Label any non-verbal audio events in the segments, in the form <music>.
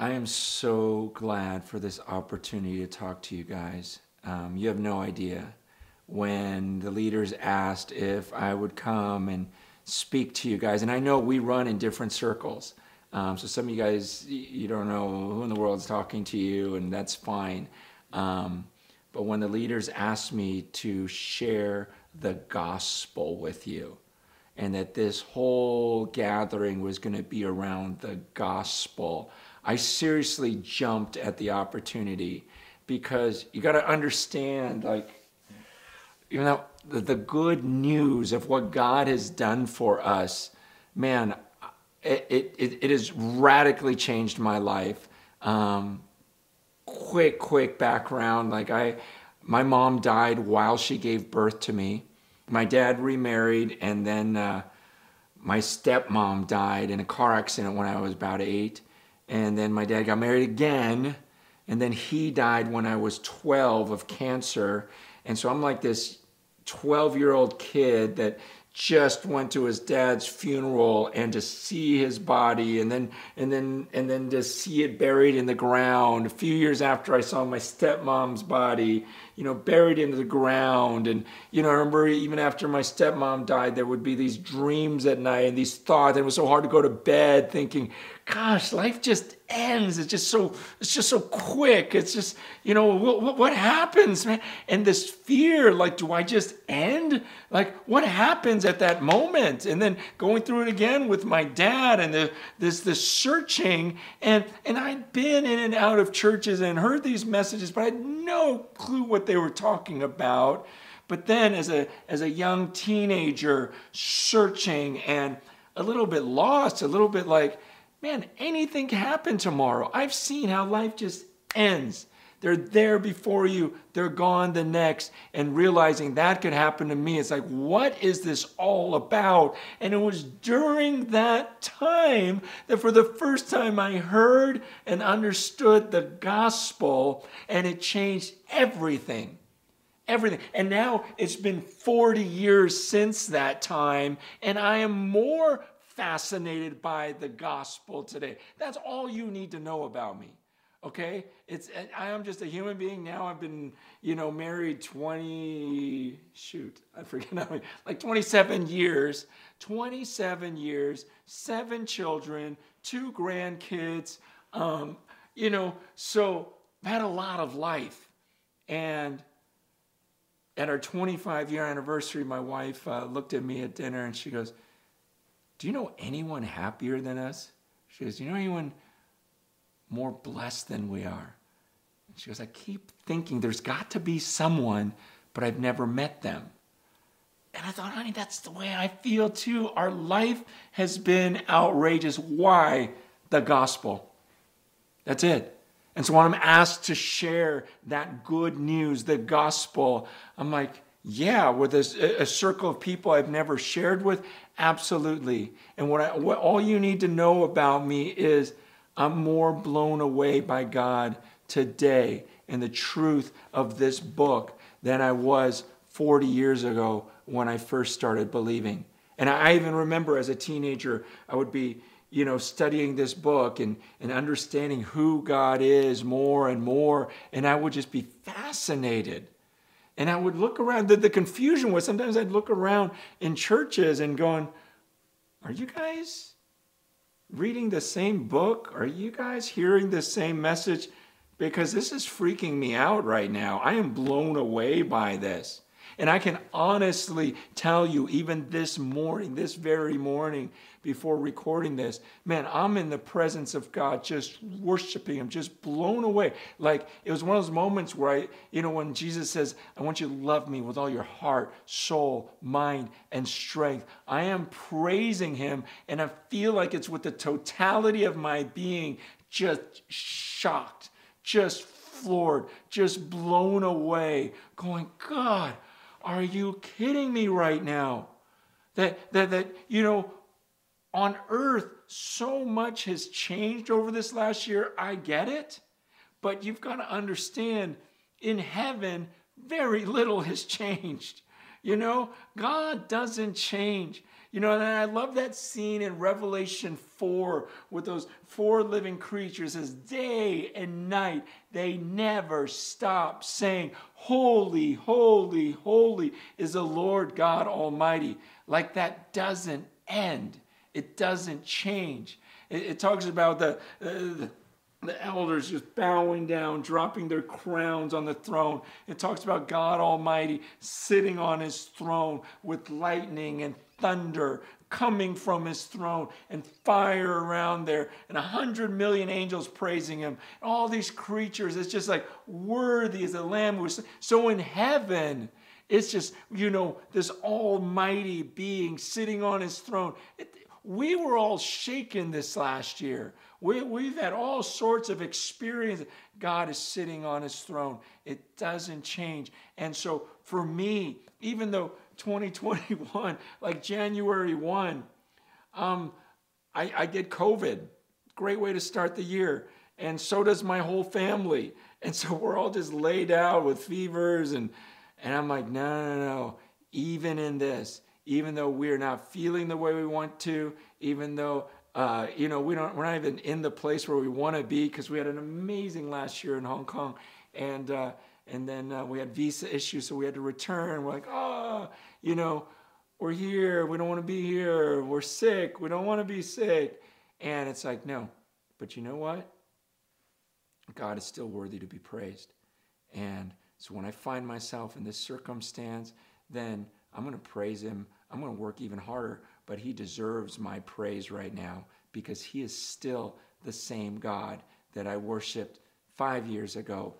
I am so glad for this opportunity to talk to you guys. Um, you have no idea. When the leaders asked if I would come and speak to you guys, and I know we run in different circles. Um, so some of you guys, you don't know who in the world is talking to you, and that's fine. Um, but when the leaders asked me to share the gospel with you, and that this whole gathering was going to be around the gospel, I seriously jumped at the opportunity because you got to understand, like, you know, the, the good news of what God has done for us, man, it, it, it has radically changed my life. Um, quick, quick background. Like I, my mom died while she gave birth to me. My dad remarried, and then uh, my stepmom died in a car accident when I was about eight. And then my dad got married again, and then he died when I was 12 of cancer. And so I'm like this 12 year old kid that just went to his dad's funeral and to see his body and then and then and then to see it buried in the ground a few years after I saw my stepmom's body you know buried into the ground. And you know I remember even after my stepmom died there would be these dreams at night and these thoughts. And it was so hard to go to bed thinking gosh life just ends. It's just so it's just so quick. It's just you know what, what happens man? And this fear like do i just end? Like what happens at that moment? And then going through it again with my dad and the, this this searching. And and i'd been in and out of churches and heard these messages but i had no clue what they were talking about. But then as a as a young teenager searching and a little bit lost a little bit like man, anything can happen tomorrow. I've seen how life just ends. They're there before you, they're gone the next, and realizing that could happen to me. It's like, what is this all about? And it was during that time that for the first time I heard and understood the gospel, and it changed everything. Everything. And now it's been 40 years since that time, and I am more fascinated by the gospel today. That's all you need to know about me. Okay? It's I am just a human being now. I've been, you know, married 20 shoot, I forget how many, like 27 years. 27 years, seven children, two grandkids. Um, you know, so I've had a lot of life. And at our 25 year anniversary, my wife uh, looked at me at dinner and she goes, do you know anyone happier than us? She goes, Do you know anyone more blessed than we are? And She goes, I keep thinking there's got to be someone, but I've never met them. And I thought, honey, that's the way I feel too. Our life has been outrageous. Why? The gospel. That's it. And so when I'm asked to share that good news, the gospel, I'm like, yeah, with a, a, circle of people I've never shared with, absolutely. And what, I, what all you need to know about me is I'm more blown away by God today and the truth of this book than I was 40 years ago when I first started believing. And I even remember as a teenager, I would be, you know, studying this book and, and understanding who God is more and more. And I would just be fascinated and I would look around. The, the confusion was sometimes I'd look around in churches and going, Are you guys reading the same book? Are you guys hearing the same message? Because this is freaking me out right now. I am blown away by this. And I can honestly tell you, even this morning, this very morning, before recording this, man, I'm in the presence of God, just worshiping Him, just blown away. Like it was one of those moments where I, you know, when Jesus says, I want you to love me with all your heart, soul, mind, and strength. I am praising Him, and I feel like it's with the totality of my being, just shocked, just floored, just blown away, going, God, are you kidding me right now? That, that, that, you know, on earth, so much has changed over this last year. I get it. But you've got to understand in heaven, very little <laughs> has changed. You know, God doesn't change. You know, and I love that scene in Revelation 4 with those four living creatures as day and night they never stop saying, Holy, holy, holy is the Lord God Almighty. Like that doesn't end, it doesn't change. It, it talks about the, uh, the elders just bowing down, dropping their crowns on the throne. It talks about God Almighty sitting on his throne with lightning and thunder coming from his throne and fire around there and a hundred million angels praising him. and All these creatures, it's just like worthy as the Lamb was. So in heaven, it's just, you know, this almighty being sitting on his throne. It, we were all shaken this last year. We, we've had all sorts of experience. God is sitting on his throne. It doesn't change. And so for me, even though 2021, <laughs> like January 1, um, I, I get COVID. Great way to start the year. And so does my whole family. <laughs> And so we're all just laid out with fevers. And, and I'm like, no, no, no. Even in this, even though we're not feeling the way we want to, even though uh, you know we don't, we're not even in the place where we want to be because we had an amazing last year in Hong Kong, and uh, and then uh, we had visa issues, so we had to return. We're like, oh, you know, we're here, we don't want to be here, we're sick, we don't want to be sick, and it's like, no, but you know what? God is still worthy to be praised, and so when I find myself in this circumstance, then I'm going to praise him. I'm going to work even harder, but he deserves my praise right now because he is still the same God that I worshiped five years ago,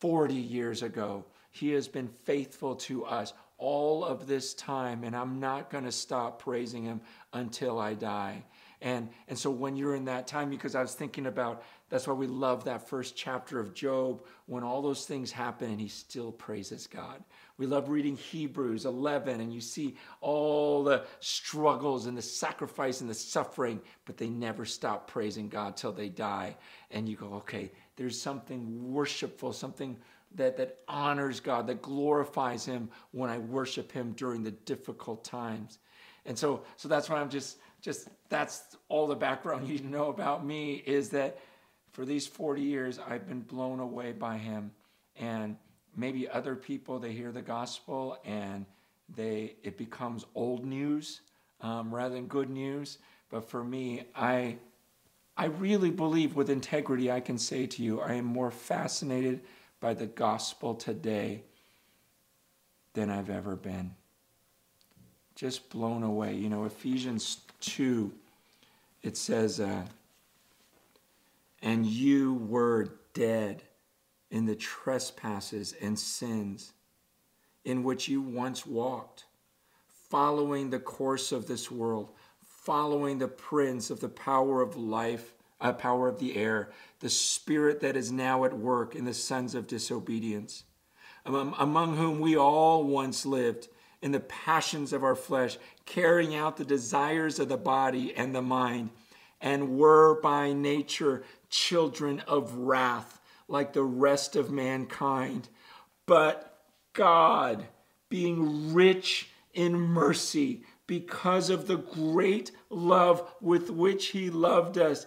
40 years ago. He has been faithful to us all of this time, and I'm not going to stop praising him until I die. And, and so when you're in that time, because I was thinking about that's why we love that first chapter of Job when all those things happen and he still praises God. We love reading Hebrews 11 and you see all the struggles and the sacrifice and the suffering, but they never stop praising God till they die. And you go, okay, there's something worshipful, something that, that honors God, that glorifies Him when I worship Him during the difficult times. And so, so that's why I'm just, just that's all the background <laughs> you know about me is that for these 40 years, I've been blown away by Him. And maybe other people they hear the gospel and they it becomes old news um, rather than good news. But for me i i really believe with integrity i can say to you i am more fascinated by the gospel today than i've ever been. Just blown away. You know ephesians 2 it says uh, and you were dead in the trespasses and sins in which you once walked, following the course of this world, following the prince of the power of life, uh, power of the air, the spirit that is now at work in the sons of disobedience, among, among whom we all once lived in the passions of our flesh, carrying out the desires of the body and the mind, and were by nature children of wrath like the rest of mankind. But God, being rich in mercy, because of the great love with which He loved us,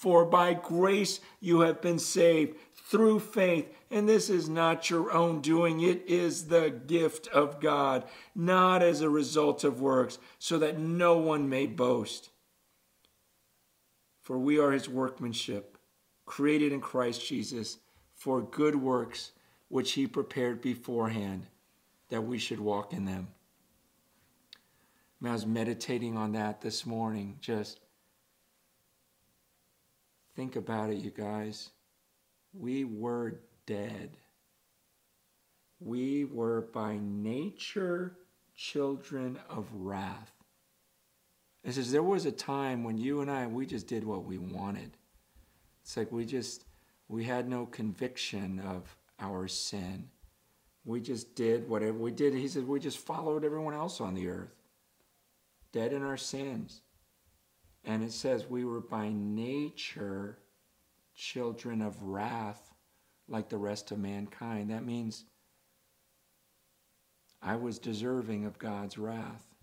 For by grace you have been saved through faith, and this is not your own doing, it is the gift of God, not as a result of works, so that no one may boast. For we are his workmanship, created in Christ Jesus for good works, which he prepared beforehand that we should walk in them. I was meditating on that this morning, just Think about it, you guys. We were dead. We were by nature children of wrath. It says, There was a time when you and I, we just did what we wanted. It's like we just, we had no conviction of our sin. We just did whatever we did. He said, We just followed everyone else on the earth, dead in our sins. And it says, We were by nature children of wrath like the rest of mankind. That means I was deserving of God's wrath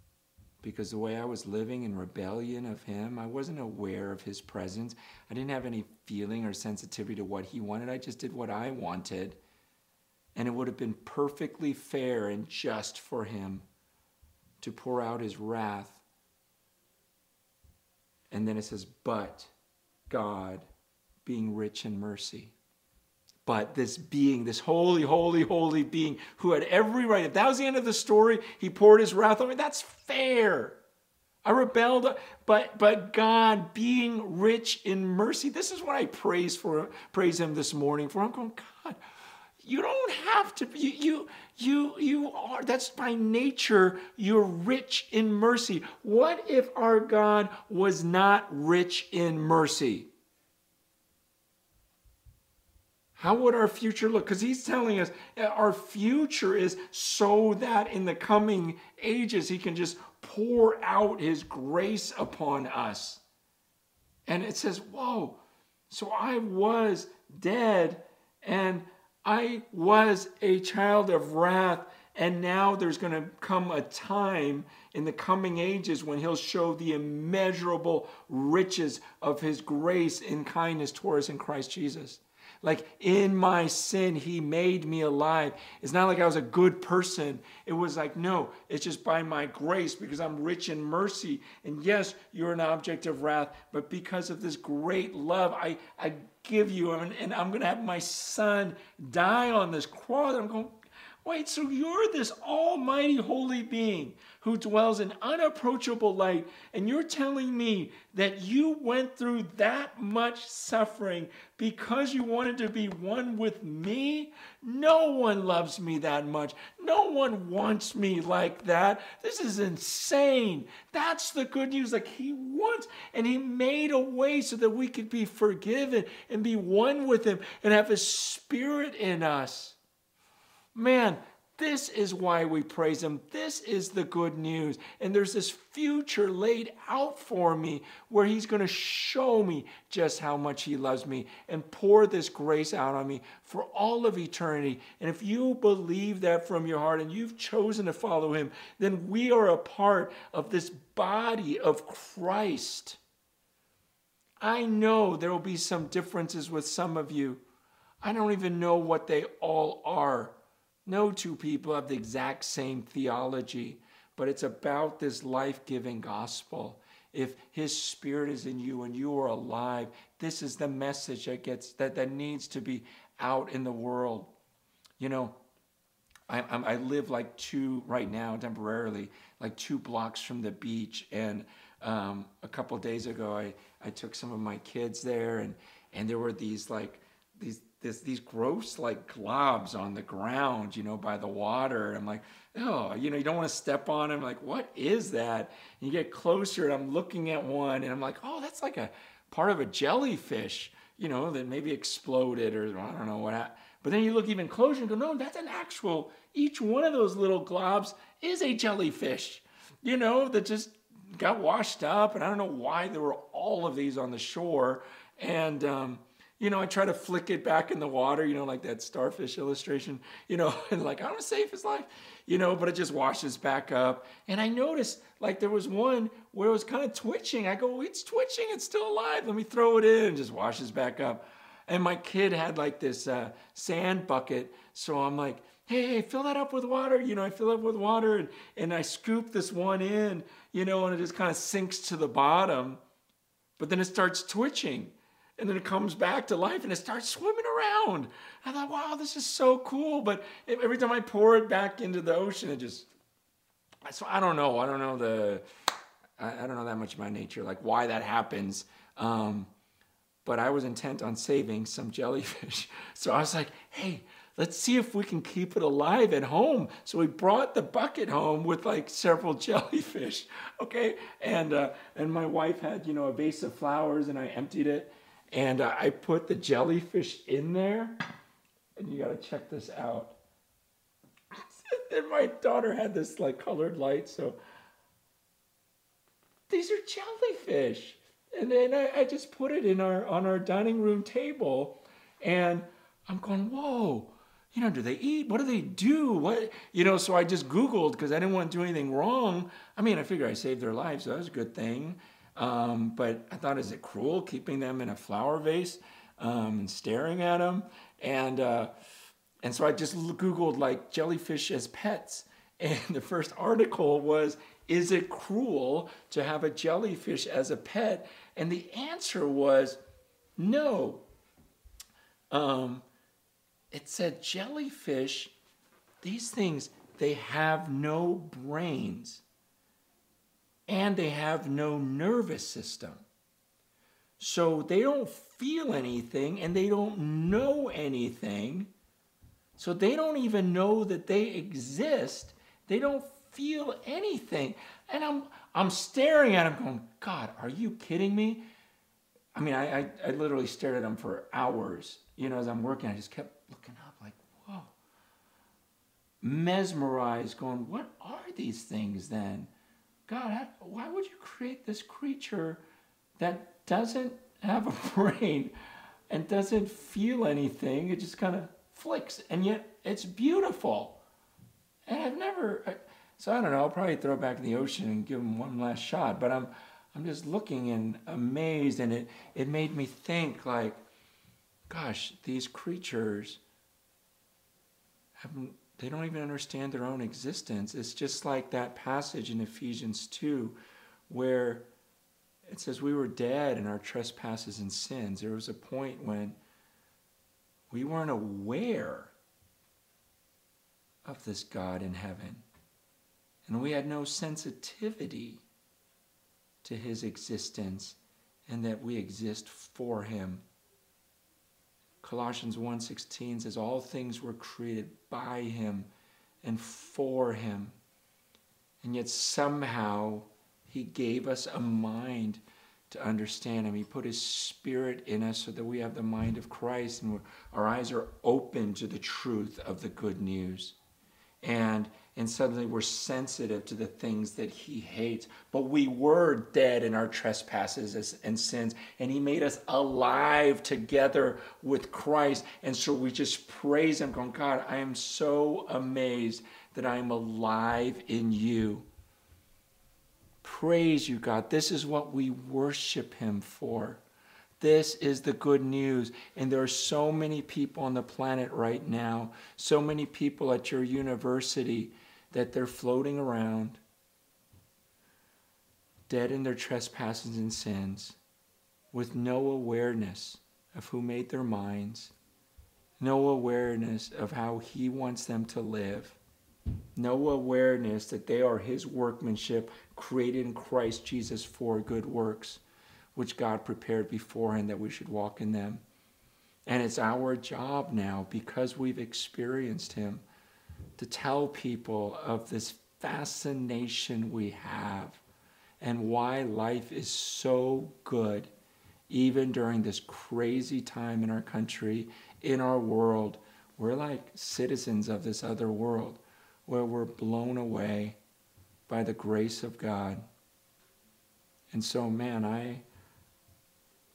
because the way I was living in rebellion of Him, I wasn't aware of His presence. I didn't have any feeling or sensitivity to what He wanted. I just did what I wanted. And it would have been perfectly fair and just for Him to pour out His wrath. And then it says, but God being rich in mercy but this being, this holy, holy, holy being who had every right. If that was the end of the story, he poured his wrath on me. That's fair. I rebelled, but but God being rich in mercy. This is what I praise for, praise him this morning for. I'm going, God, you don't have to you you you you are that's by nature you're rich in mercy. What if our God was not rich in mercy? How would our future look? Because he's telling us eh, our future is so that in the coming ages he can just pour out his grace upon us. And it says, Whoa, so I was dead and I was a child of wrath. And now there's going to come a time in the coming ages when he'll show the immeasurable riches of his grace and kindness towards us in Christ Jesus. Like in my sin, he made me alive. It's not like I was a good person. It was like, no, it's just by my grace because I'm rich in mercy. And yes, you're an object of wrath, but because of this great love, I, I give you, and, and I'm going to have my son die on this cross. I'm going, Wait, so you're this almighty holy being who dwells in unapproachable light, and you're telling me that you went through that much suffering because you wanted to be one with me? No one loves me that much. No one wants me like that. This is insane. That's the good news. Like he wants, and he made a way so that we could be forgiven and be one with him and have his spirit in us. Man, this is why we praise Him. This is the good news. And there's this future laid out for me where He's going to show me just how much He loves me and pour this grace out on me for all of eternity. And if you believe that from your heart and you've chosen to follow Him, then we are a part of this body of Christ. I know there will be some differences with some of you. I don't even know what they all are. No two people have the exact same theology, but it's about this life giving gospel. If his spirit is in you and you are alive, this is the message that gets that, that needs to be out in the world. You know, I, I live like two right now temporarily, like two blocks from the beach. And um, a couple days ago, I, I took some of my kids there, and and there were these like these this these gross like globs on the ground, you know, by the water. I'm like, oh, you know, you don't want to step on them. I'm Like, what is that? And you get closer, and I'm looking at one, and I'm like, oh, that's like a part of a jellyfish, you know, that maybe exploded or I don't know what. But then you look even closer and go, no, that's an actual. Each one of those little globs is a jellyfish, you know, that just got washed up, and I don't know why there were all of these on the shore, and. Um, you know, I try to flick it back in the water, you know, like that starfish illustration, you know, <laughs> and like, I want to save his life, you know, but it just washes back up. And I noticed like there was one where it was kind of twitching. I go, it's twitching, it's still alive. Let me throw it in and just washes back up. And my kid had like this uh, sand bucket. So I'm like, hey, hey, fill that up with water. You know, I fill it up with water and, and I scoop this one in, you know, and it just kind of sinks to the bottom. But then it starts twitching and then it comes back to life and it starts swimming around. I thought, wow, this is so cool. But every time I pour it back into the ocean, it just, so I don't know. I don't know the, I, don't know that much about nature, like why that happens. Um, but I was intent on saving some jellyfish. <laughs> So I was like, hey, let's see if we can keep it alive at home. So we brought the bucket home with like several <laughs> jellyfish, okay? And uh, and my wife had you know a vase of flowers, and I emptied it, and uh, I put the jellyfish in there, and you got to check this out. <laughs> and my daughter had this like colored light, so these are jellyfish. And then I, I just put it in our on our dining room table, and I'm going, whoa you know, do they eat? What do they do? What, you know, so I just Googled because I didn't want to do anything wrong. I mean, I figure I saved their lives, so that was a good thing. Um, but I thought, is it cruel keeping them in a flower vase um, and staring at them? And, uh, and so I just Googled like jellyfish as pets. <laughs> And the first article was, is it cruel to have a jellyfish as a pet? And the answer was no. Um, it said jellyfish, these things, they have no brains and they have no nervous system. So they don't feel anything and they don't know anything. So they don't even know that they exist. They don't feel anything. And I'm I'm staring at them going, God, are you kidding me? I mean, I, I, I literally stared at them for hours. You know, as I'm working, I just kept looking up like, whoa. Mesmerized, going, what are these things then? God, why would you create this creature that doesn't have a <laughs> brain and doesn't feel anything? It just kind of flicks, and yet it's beautiful. And I've never, so I don't know, I'll probably throw it back in the ocean and give them one last shot, but I'm, I'm just looking and amazed, and it, it made me think like, gosh, these creatures haven't they don't even understand their own existence. It's just like that passage in Ephesians 2 where it says we were dead in our trespasses and sins. There was a point when we weren't aware of this God in heaven. And we had no sensitivity to his existence and that we exist for him. Colossians 1:16 says all things were created by him and for him. And yet somehow he gave us a mind to understand him. He put his spirit in us so that we have the mind of Christ and our eyes are open to the truth of the good news. And and suddenly we're sensitive to the things that he hates. But we were dead in our trespasses and sins, and he made us alive together with Christ. And so we just praise him, going, God, I am so amazed that I am alive in you. Praise you, God. This is what we worship him for. This is the good news. And there are so many people on the planet right now, so many people at your university that they're floating around, dead in their trespasses and sins, with no awareness of who made their minds, no awareness of how He wants them to live, no awareness that they are His workmanship created in Christ Jesus for good works, which God prepared beforehand that we should walk in them. And it's our job now, because we've experienced Him, to tell people of this fascination we have and why life is so good, even during this crazy time in our country, in our world. We're like citizens of this other world where we're blown away by the grace of God. And so, man, I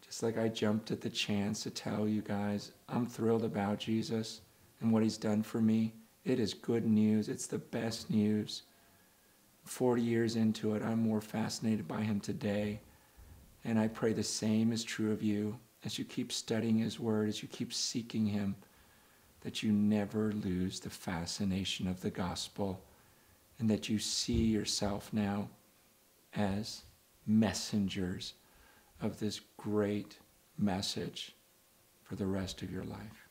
just like I jumped at the chance to tell you guys, I'm thrilled about Jesus and what he's done for me. It is good news. It's the best news. 40 years into it, I'm more fascinated by him today. And I pray the same is true of you as you keep studying his word, as you keep seeking him, that you never lose the fascination of the gospel and that you see yourself now as messengers of this great message for the rest of your life.